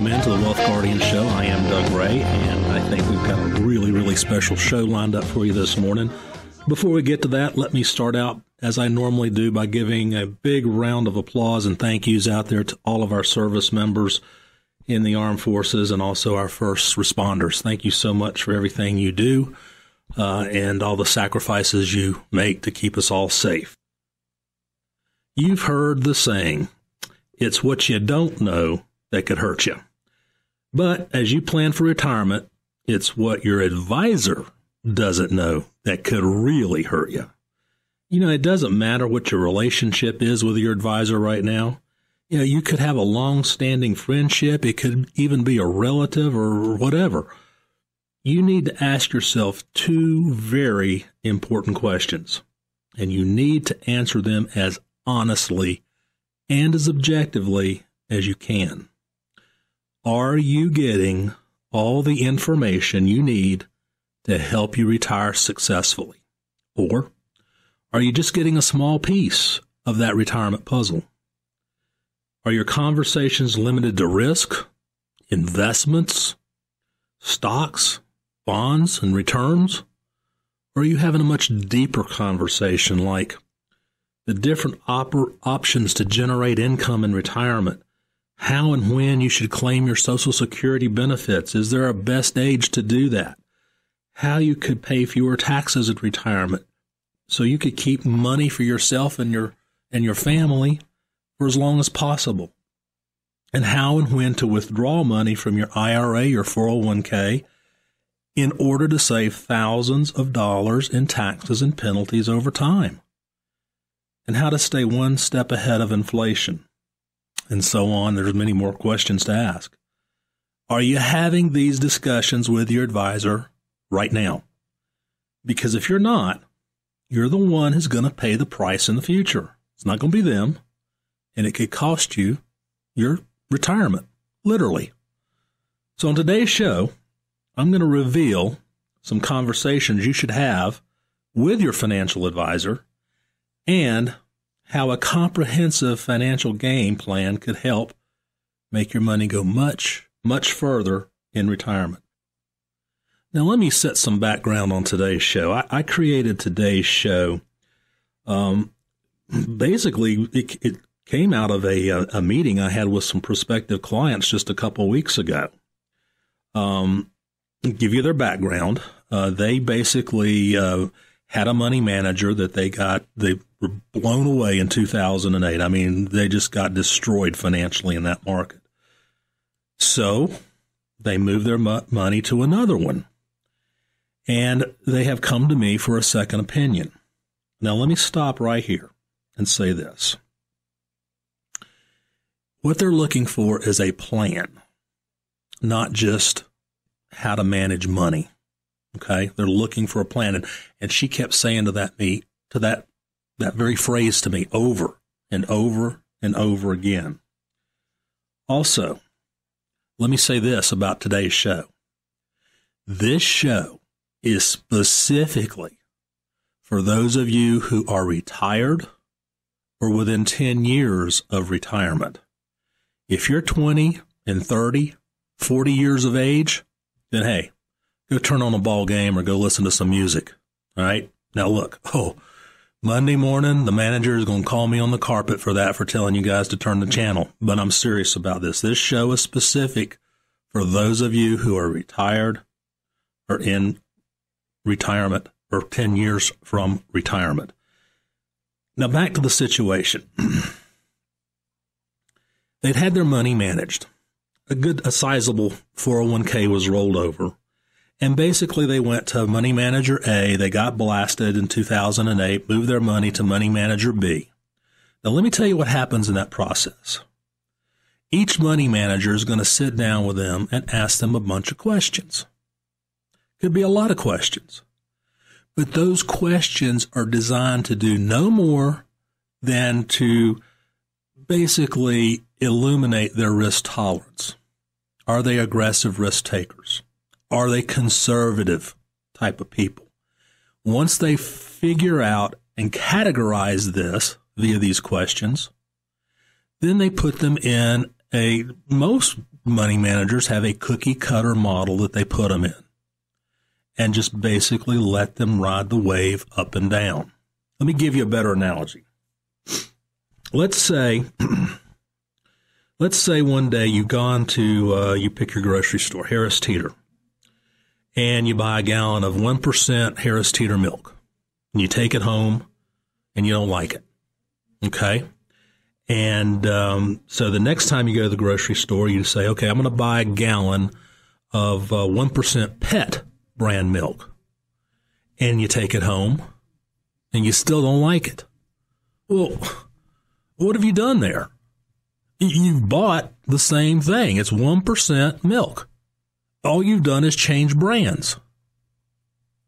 welcome into the Wealth Guardian Show. I am Doug Ray, and I think we've got a really, really special show lined up for you this morning. Before we get to that, let me start out as I normally do by giving a big round of applause and thank yous out there to all of our service members in the armed forces and also our first responders. Thank you so much for everything you do uh, and all the sacrifices you make to keep us all safe. You've heard the saying, it's what you don't know that could hurt you. But as you plan for retirement, it's what your advisor doesn't know that could really hurt you. You know, it doesn't matter what your relationship is with your advisor right now. You know, you could have a long standing friendship. It could even be a relative or whatever. You need to ask yourself two very important questions, and you need to answer them as honestly and as objectively as you can. Are you getting all the information you need to help you retire successfully? Or are you just getting a small piece of that retirement puzzle? Are your conversations limited to risk, investments, stocks, bonds, and returns? Or are you having a much deeper conversation like the different op- options to generate income in retirement? How and when you should claim your Social Security benefits? Is there a best age to do that? How you could pay fewer taxes at retirement so you could keep money for yourself and your and your family for as long as possible. And how and when to withdraw money from your IRA or 401k in order to save thousands of dollars in taxes and penalties over time. And how to stay one step ahead of inflation. And so on. There's many more questions to ask. Are you having these discussions with your advisor right now? Because if you're not, you're the one who's going to pay the price in the future. It's not going to be them and it could cost you your retirement, literally. So, on today's show, I'm going to reveal some conversations you should have with your financial advisor and how a comprehensive financial game plan could help make your money go much, much further in retirement. Now, let me set some background on today's show. I, I created today's show. Um, basically, it, it came out of a, a meeting I had with some prospective clients just a couple weeks ago. Um, give you their background. Uh, they basically uh, had a money manager that they got they were blown away in 2008. I mean, they just got destroyed financially in that market. So they moved their mo- money to another one, and they have come to me for a second opinion. Now, let me stop right here and say this. What they're looking for is a plan, not just how to manage money. Okay. They're looking for a plan. And, and she kept saying to that me, to that, that very phrase to me over and over and over again. Also, let me say this about today's show. This show is specifically for those of you who are retired or within 10 years of retirement. If you're 20 and 30, 40 years of age, then hey, go turn on a ball game or go listen to some music. All right. Now look, oh, Monday morning, the manager is going to call me on the carpet for that, for telling you guys to turn the channel. But I'm serious about this. This show is specific for those of you who are retired or in retirement or 10 years from retirement. Now back to the situation. They'd had their money managed. A good, a sizable 401k was rolled over. And basically they went to money manager A. They got blasted in 2008, moved their money to money manager B. Now let me tell you what happens in that process. Each money manager is going to sit down with them and ask them a bunch of questions. Could be a lot of questions. But those questions are designed to do no more than to basically illuminate their risk tolerance. Are they aggressive risk takers? Are they conservative type of people? Once they figure out and categorize this via these questions, then they put them in a most money managers have a cookie cutter model that they put them in and just basically let them ride the wave up and down. Let me give you a better analogy. Let's say, let's say one day you've gone to, uh, you pick your grocery store, Harris Teeter, and you buy a gallon of 1% Harris Teeter milk. And you take it home and you don't like it. Okay. And um, so the next time you go to the grocery store, you say, okay, I'm going to buy a gallon of uh, 1% pet brand milk. And you take it home and you still don't like it. Well, what have you done there? You've bought the same thing. It's 1% milk. All you've done is change brands.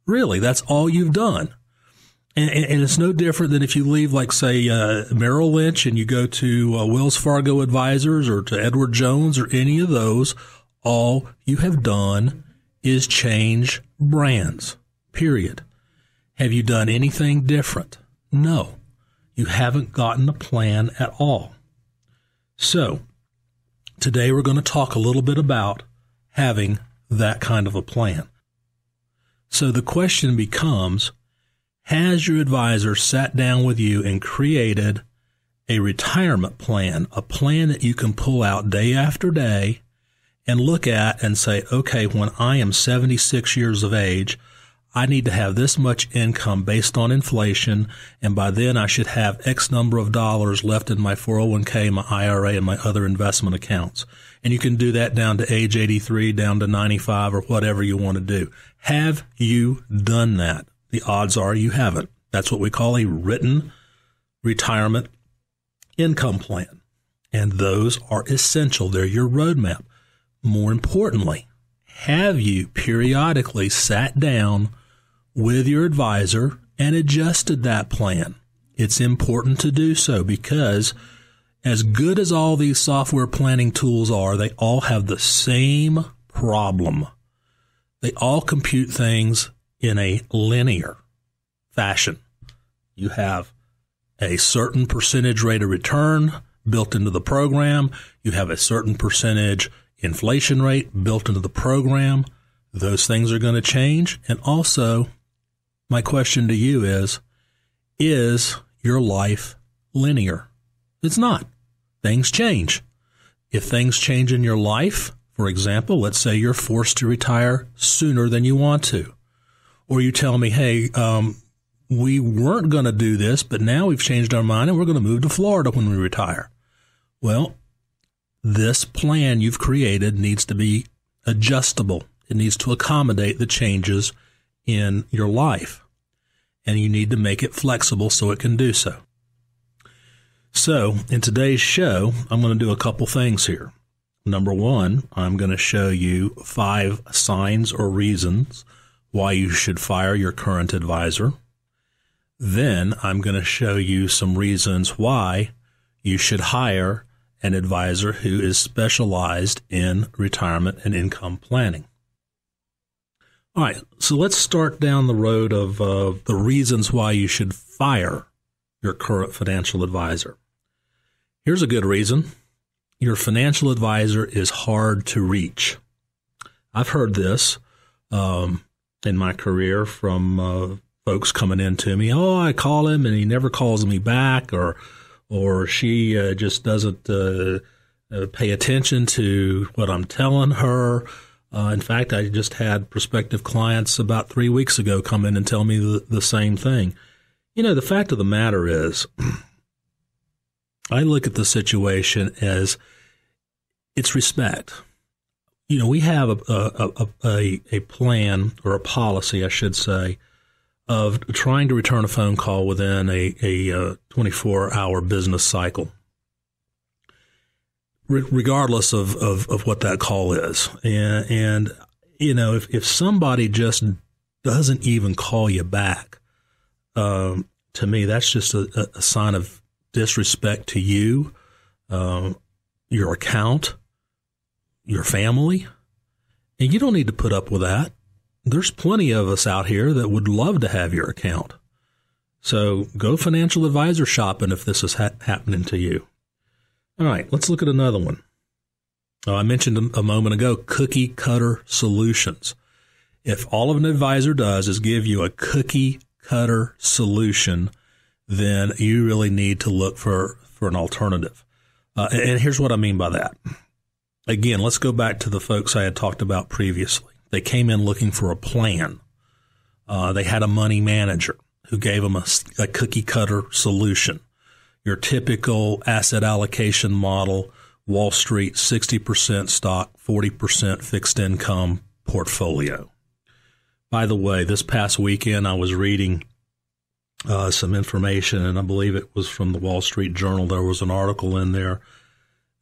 Really, that's all you've done. And, and, it's no different than if you leave, like, say, uh, Merrill Lynch and you go to uh, Wells Fargo Advisors or to Edward Jones or any of those. All you have done is change brands, period. Have you done anything different? No. You haven't gotten a plan at all. So, today we're going to talk a little bit about having that kind of a plan. So the question becomes, has your advisor sat down with you and created a retirement plan, a plan that you can pull out day after day and look at and say, okay, when I am 76 years of age, I need to have this much income based on inflation, and by then I should have X number of dollars left in my 401k, my IRA, and my other investment accounts. And you can do that down to age 83, down to 95, or whatever you want to do. Have you done that? The odds are you haven't. That's what we call a written retirement income plan. And those are essential. They're your roadmap. More importantly, have you periodically sat down with your advisor and adjusted that plan? It's important to do so because as good as all these software planning tools are, they all have the same problem. They all compute things in a linear fashion. You have a certain percentage rate of return built into the program. You have a certain percentage inflation rate built into the program. Those things are going to change. And also, my question to you is, is your life linear? It's not. Things change. If things change in your life, for example, let's say you're forced to retire sooner than you want to or you tell me, hey, um, we weren't going to do this, but now we've changed our mind and we're going to move to Florida when we retire. Well, this plan you've created needs to be adjustable. It needs to accommodate the changes in your life. And you need to make it flexible so it can do so. So, in today's show, I'm going to do a couple things here. Number one, I'm going to show you five signs or reasons why you should fire your current advisor. Then I'm going to show you some reasons why you should hire an advisor who is specialized in retirement and income planning. All right, so let's start down the road of uh, the reasons why you should fire your current financial advisor. Here's a good reason your financial advisor is hard to reach. I've heard this. Um, in my career from uh, folks coming in to me. Oh, I call him and he never calls me back, or or she uh, just doesn't uh, uh pay attention to what I'm telling her. Uh, in fact, I just had prospective clients about three weeks ago come in and tell me the, the same thing. You know, the fact of the matter is, I look at the situation as it's respect you know, we have a, a, a, a, plan or a policy, I should say, of trying to return a phone call within a, a uh, 24 hour business cycle, Re- regardless of, of, of, what that call is. And, and you know, if, if somebody just doesn't even call you back, um, to me, that's just a, a, sign of disrespect to you, um, your account, your family. And you don't need to put up with that. There's plenty of us out here that would love to have your account. So go financial advisor shopping if this is ha- happening to you. All right, let's look at another one. Now, I mentioned a moment ago cookie cutter solutions. If all of an advisor does is give you a cookie cutter solution, then you really need to look for, for an alternative. Uh, and here's what I mean by that. Again, let's go back to the folks I had talked about previously. They came in looking for a plan. Uh, they had a money manager who gave them a, a cookie cutter solution. Your typical asset allocation model, Wall Street, 60% stock, 40% fixed income portfolio. By the way, this past weekend I was reading uh, some information, and I believe it was from the Wall Street Journal. There was an article in there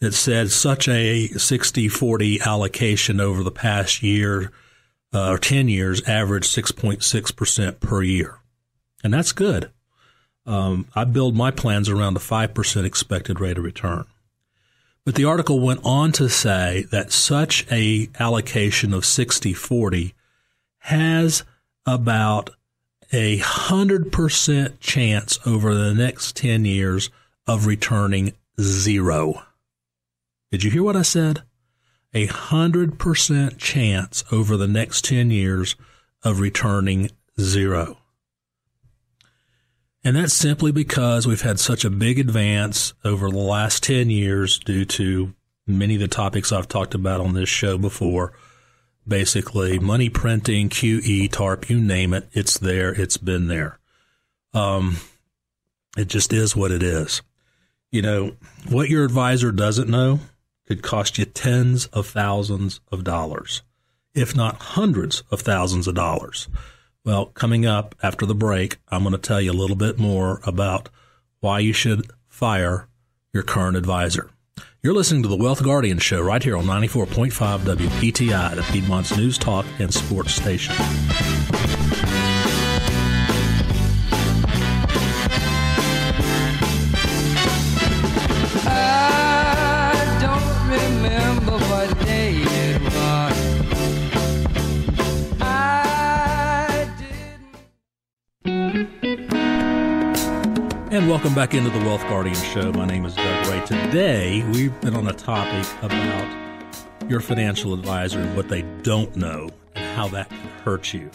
that said such a 60 40 allocation over the past year uh, or 10 years averaged 6.6% per year. And that's good. Um, I build my plans around a 5% expected rate of return. But the article went on to say that such a allocation of 60 40 has about a 100% chance over the next 10 years of returning zero. Did you hear what I said? A 100% chance over the next 10 years of returning zero. And that's simply because we've had such a big advance over the last 10 years due to many of the topics I've talked about on this show before basically money printing, QE, TARP, you name it, it's there, it's been there. Um, it just is what it is. You know, what your advisor doesn't know could cost you tens of thousands of dollars, if not hundreds of thousands of dollars. Well, coming up after the break, I'm going to tell you a little bit more about why you should fire your current advisor. You're listening to the Wealth Guardian Show right here on 94.5 WPTI, the Piedmont's news talk and sports station. Welcome back into the Wealth Guardian Show. My name is Doug Ray. Today, we've been on a topic about your financial advisor and what they don't know and how that can hurt you.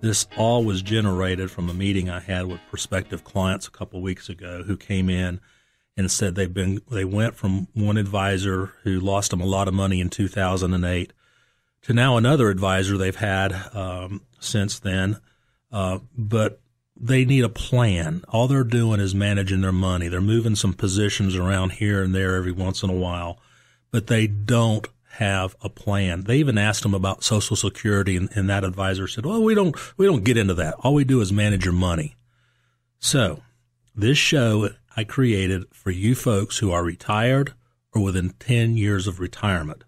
This all was generated from a meeting I had with prospective clients a couple weeks ago who came in and said they've been they went from one advisor who lost them a lot of money in 2008 to now another advisor they've had um, since then, uh, but they need a plan. All they're doing is managing their money. They're moving some positions around here and there every once in a while, but they don't have a plan. They even asked them about Social Security, and, and that advisor said, "Well, we don't we don't get into that. All we do is manage your money." So, this show I created for you folks who are retired or within 10 years of retirement.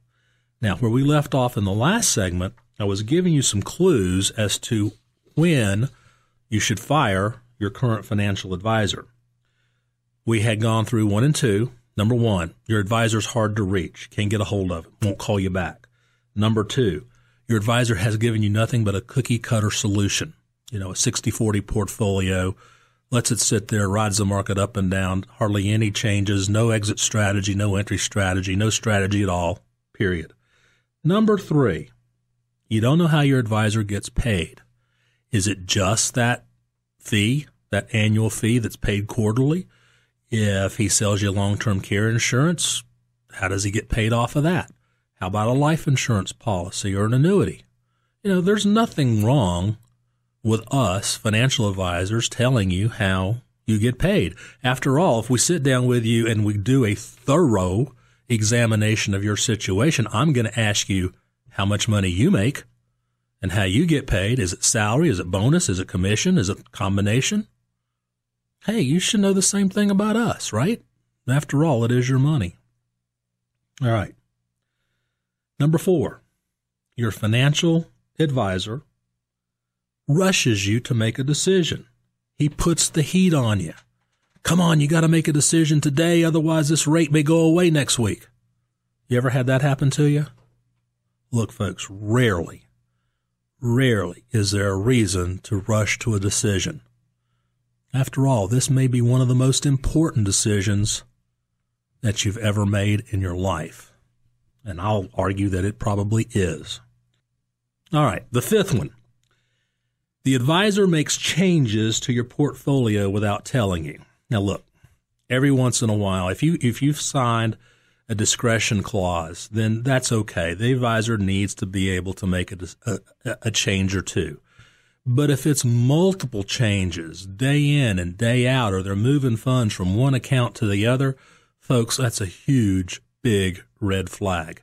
Now, where we left off in the last segment, I was giving you some clues as to when you should fire your current financial advisor. We had gone through one and two. Number one, your advisor's hard to reach, can't get a hold of it, won't call you back. Number two, your advisor has given you nothing but a cookie cutter solution, you know, a 60 40 portfolio, lets it sit there, rides the market up and down, hardly any changes, no exit strategy, no entry strategy, no strategy at all, period. Number three, you don't know how your advisor gets paid. Is it just that fee, that annual fee that's paid quarterly? If he sells you long term care insurance, how does he get paid off of that? How about a life insurance policy or an annuity? You know, there's nothing wrong with us financial advisors telling you how you get paid. After all, if we sit down with you and we do a thorough examination of your situation, I'm going to ask you how much money you make and how you get paid. Is it salary? Is it bonus? Is it commission? Is it combination? Hey, you should know the same thing about us, right? After all, it is your money. All right. Number four, your financial advisor rushes you to make a decision. He puts the heat on you. Come on, you got to make a decision today, otherwise, this rate may go away next week. You ever had that happen to you? Look, folks, rarely Rarely is there a reason to rush to a decision. After all, this may be one of the most important decisions that you've ever made in your life. And I'll argue that it probably is. All right, the fifth one. The advisor makes changes to your portfolio without telling you. Now look, every once in a while, if you if you've signed a discretion clause, then that's okay. The advisor needs to be able to make a, a, a change or two. But if it's multiple changes day in and day out, or they're moving funds from one account to the other, folks, that's a huge, big red flag.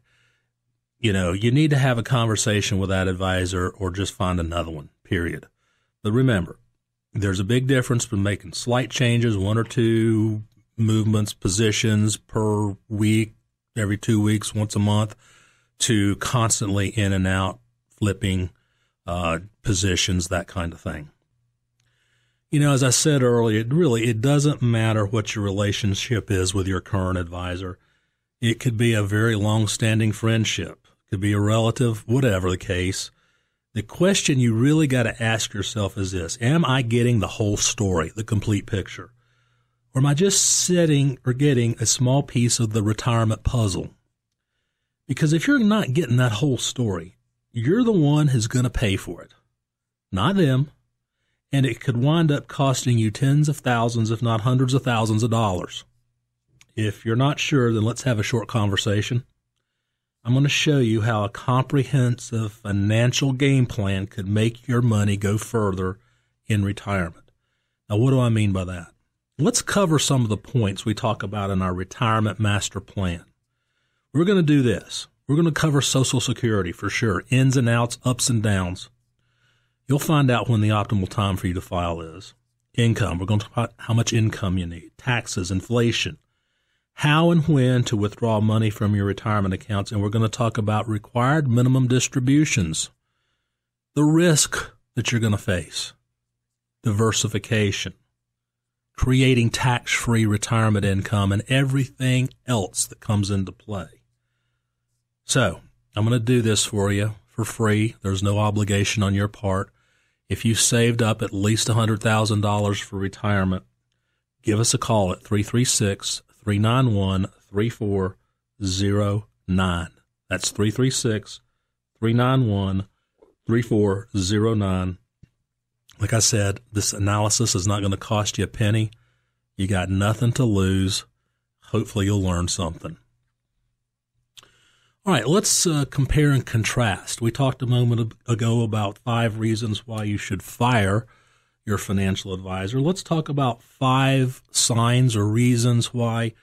You know, you need to have a conversation with that advisor or just find another one, period. But remember, there's a big difference between making slight changes, one or two movements, positions per week, every two weeks, once a month, to constantly in and out, flipping uh, positions, that kind of thing. You know, as I said earlier, it really it doesn't matter what your relationship is with your current advisor. It could be a very long-standing friendship, could be a relative, whatever the case. The question you really got to ask yourself is this: Am I getting the whole story, the complete picture, or am I just sitting or getting a small piece of the retirement puzzle? Because if you're not getting that whole story, you're the one who's going to pay for it, not them. And it could wind up costing you tens of thousands, if not hundreds of thousands of dollars. If you're not sure, then let's have a short conversation. I'm going to show you how a comprehensive financial game plan could make your money go further in retirement. Now, what do I mean by that? Let's cover some of the points we talk about in our retirement master plan. We're going to do this. We're going to cover Social Security for sure, ins and outs, ups and downs. You'll find out when the optimal time for you to file is. Income, we're going to talk about how much income you need, taxes, inflation, how and when to withdraw money from your retirement accounts, and we're going to talk about required minimum distributions, the risk that you're going to face, diversification, creating tax free retirement income, and everything else that comes into play. So I'm going to do this for you for free. There's no obligation on your part. If you saved up at least $100,000 for retirement, give us a call at 336 391 3409. That's 336 391 3409. Like I said, this analysis is not going to cost you a penny. You got nothing to lose. Hopefully, you'll learn something. All right, let's uh, compare and contrast. We talked a moment ago about five reasons why you should fire your financial advisor. Let's talk about five signs or reasons why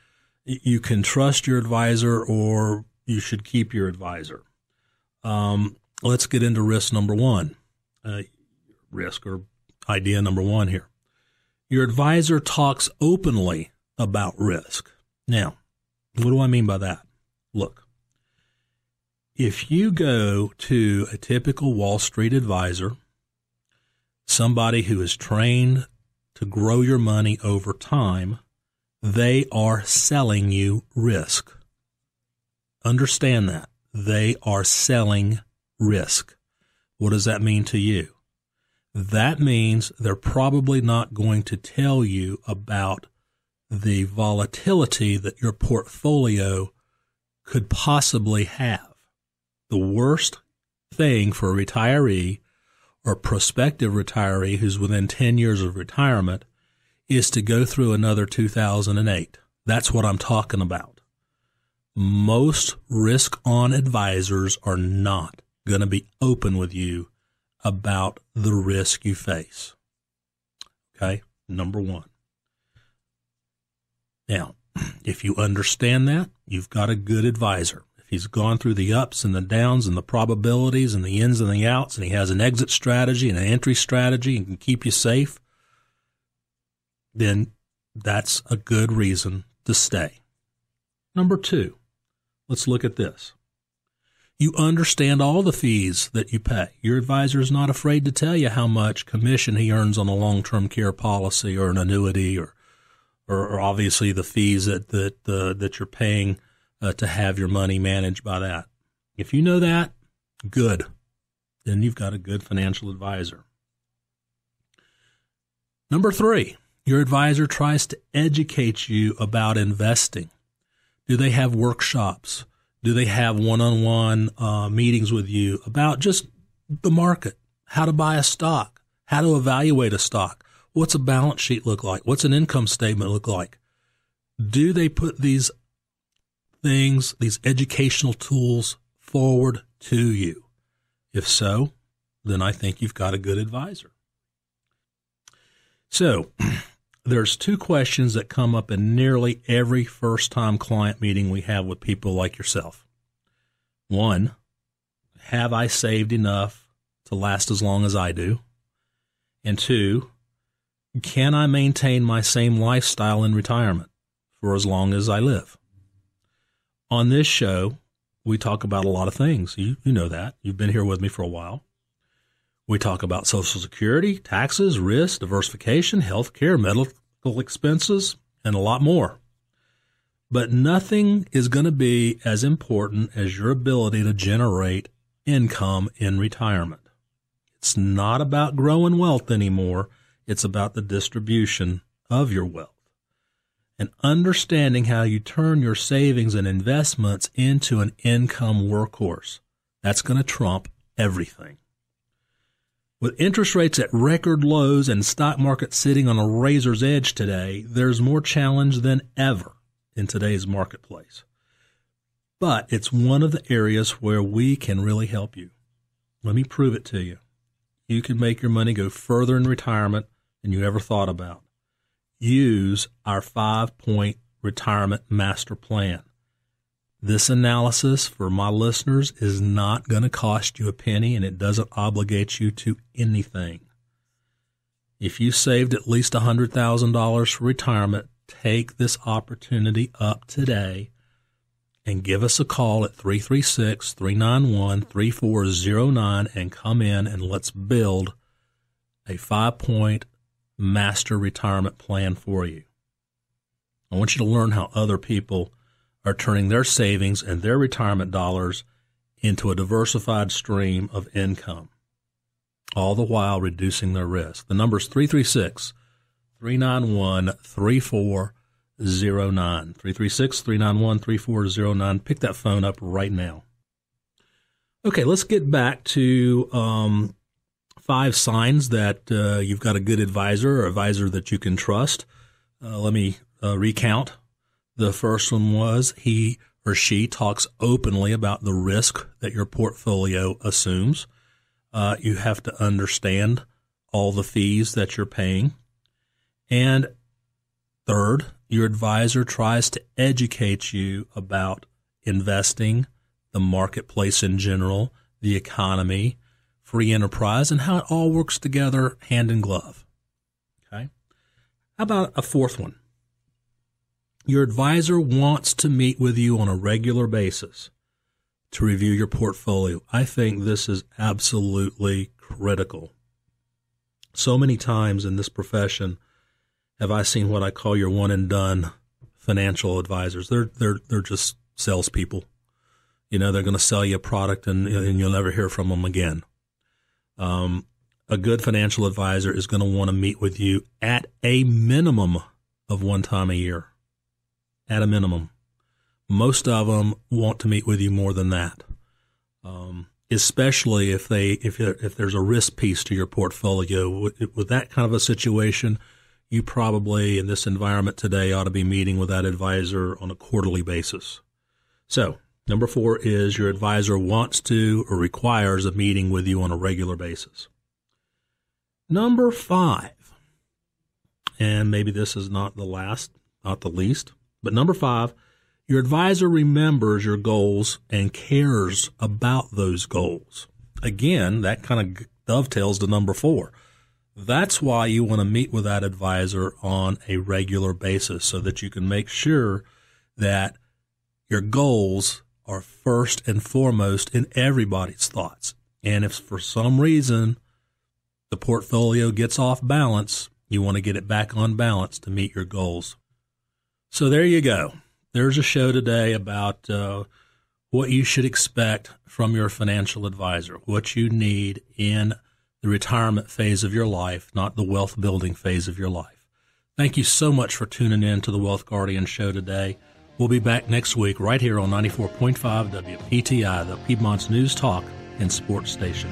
you can trust your advisor or you should keep your advisor. Um, let's get into risk number one. Uh, risk or idea number one here. Your advisor talks openly about risk. Now, what do I mean by that? Look, if you go to a typical Wall Street advisor, somebody who is trained to grow your money over time, they are selling you risk. Understand that. They are selling risk. What does that mean to you? That means they're probably not going to tell you about the volatility that your portfolio could possibly have the worst thing for a retiree or prospective retiree who's within 10 years of retirement is to go through another 2008. That's what I'm talking about. Most risk on advisors are not going to be open with you about the risk you face. Okay. Number one. Now, if you understand that, you've got a good advisor. If he's gone through the ups and the downs and the probabilities and the ins and the outs, and he has an exit strategy and an entry strategy and can keep you safe. Then that's a good reason to stay. Number two, let's look at this. You understand all the fees that you pay. Your advisor is not afraid to tell you how much commission he earns on a long-term care policy or an annuity or, or, or obviously the fees that, that, uh, that you're paying uh, to have your money managed by that. If you know that, good. Then you've got a good financial advisor. Number three, your advisor tries to educate you about investing. Do they have workshops? Do they have one on one meetings with you about just the market, how to buy a stock, how to evaluate a stock? What's a balance sheet look like? What's an income statement look like? Do they put these things, these educational tools forward to you? If so, then I think you've got a good advisor. So, there's two questions that come up in nearly every first time client meeting we have with people like yourself. One, have I saved enough to last as long as I do? And two, can I maintain my same lifestyle in retirement for as long as I live? On this show, we talk about a lot of things. You, you know that. You've been here with me for a while. We talk about Social Security, taxes, risk, diversification, health care, medical expenses, and a lot more. But nothing is going to be as important as your ability to generate income in retirement. It's not about growing wealth anymore. It's about the distribution of your wealth and understanding how you turn your savings and investments into an income workhorse. That's going to trump everything. With interest rates at record lows and stock market sitting on a razor's edge today, there's more challenge than ever in today's marketplace. But it's one of the areas where we can really help you. Let me prove it to you you can make your money go further in retirement than you ever thought about. Use our five point retirement master plan. This analysis for my listeners is not going to cost you a penny and it doesn't obligate you to anything. If you saved at least $100,000 for retirement, take this opportunity up today and give us a call at 336 391 3409 and come in and let's build a five point master retirement plan for you. I want you to learn how other people are turning their savings and their retirement dollars into a diversified stream of income, all the while reducing their risk. The number is 336 391 3409. 336 391 3409. Pick that phone up right now. Okay, let's get back to um, five signs that uh, you've got a good advisor or advisor that you can trust. Uh, let me uh, recount. The first one was he or she talks openly about the risk that your portfolio assumes. Uh, you have to understand all the fees that you're paying. And third, your advisor tries to educate you about investing, the marketplace in general, the economy, free enterprise, and how it all works together hand in glove. Okay. How about a fourth one? Your advisor wants to meet with you on a regular basis to review your portfolio. I think this is absolutely critical. So many times in this profession, have I seen what I call your one and done financial advisors. They're they're they're just salespeople. You know, they're going to sell you a product and and you'll never hear from them again. Um, a good financial advisor is going to want to meet with you at a minimum of one time a year. At a minimum, most of them want to meet with you more than that. Um, especially if they if if there's a risk piece to your portfolio with, with that kind of a situation you probably in this environment today ought to be meeting with that advisor on a quarterly basis. So, number four is your advisor wants to or requires a meeting with you on a regular basis. Number five, and maybe this is not the last, not the least, but number five, your advisor remembers your goals and cares about those goals. Again, that kind of dovetails to number four. That's why you want to meet with that advisor on a regular basis so that you can make sure that your goals are first and foremost in everybody's thoughts. And if for some reason the portfolio gets off balance, you want to get it back on balance to meet your goals. So there you go. There's a show today about uh, what you should expect from your financial advisor, what you need in the retirement phase of your life, not the wealth building phase of your life. Thank you so much for tuning in to the Wealth Guardian show today. We'll be back next week right here on 94.5 WPTI, the Piedmont's News Talk and Sports Station.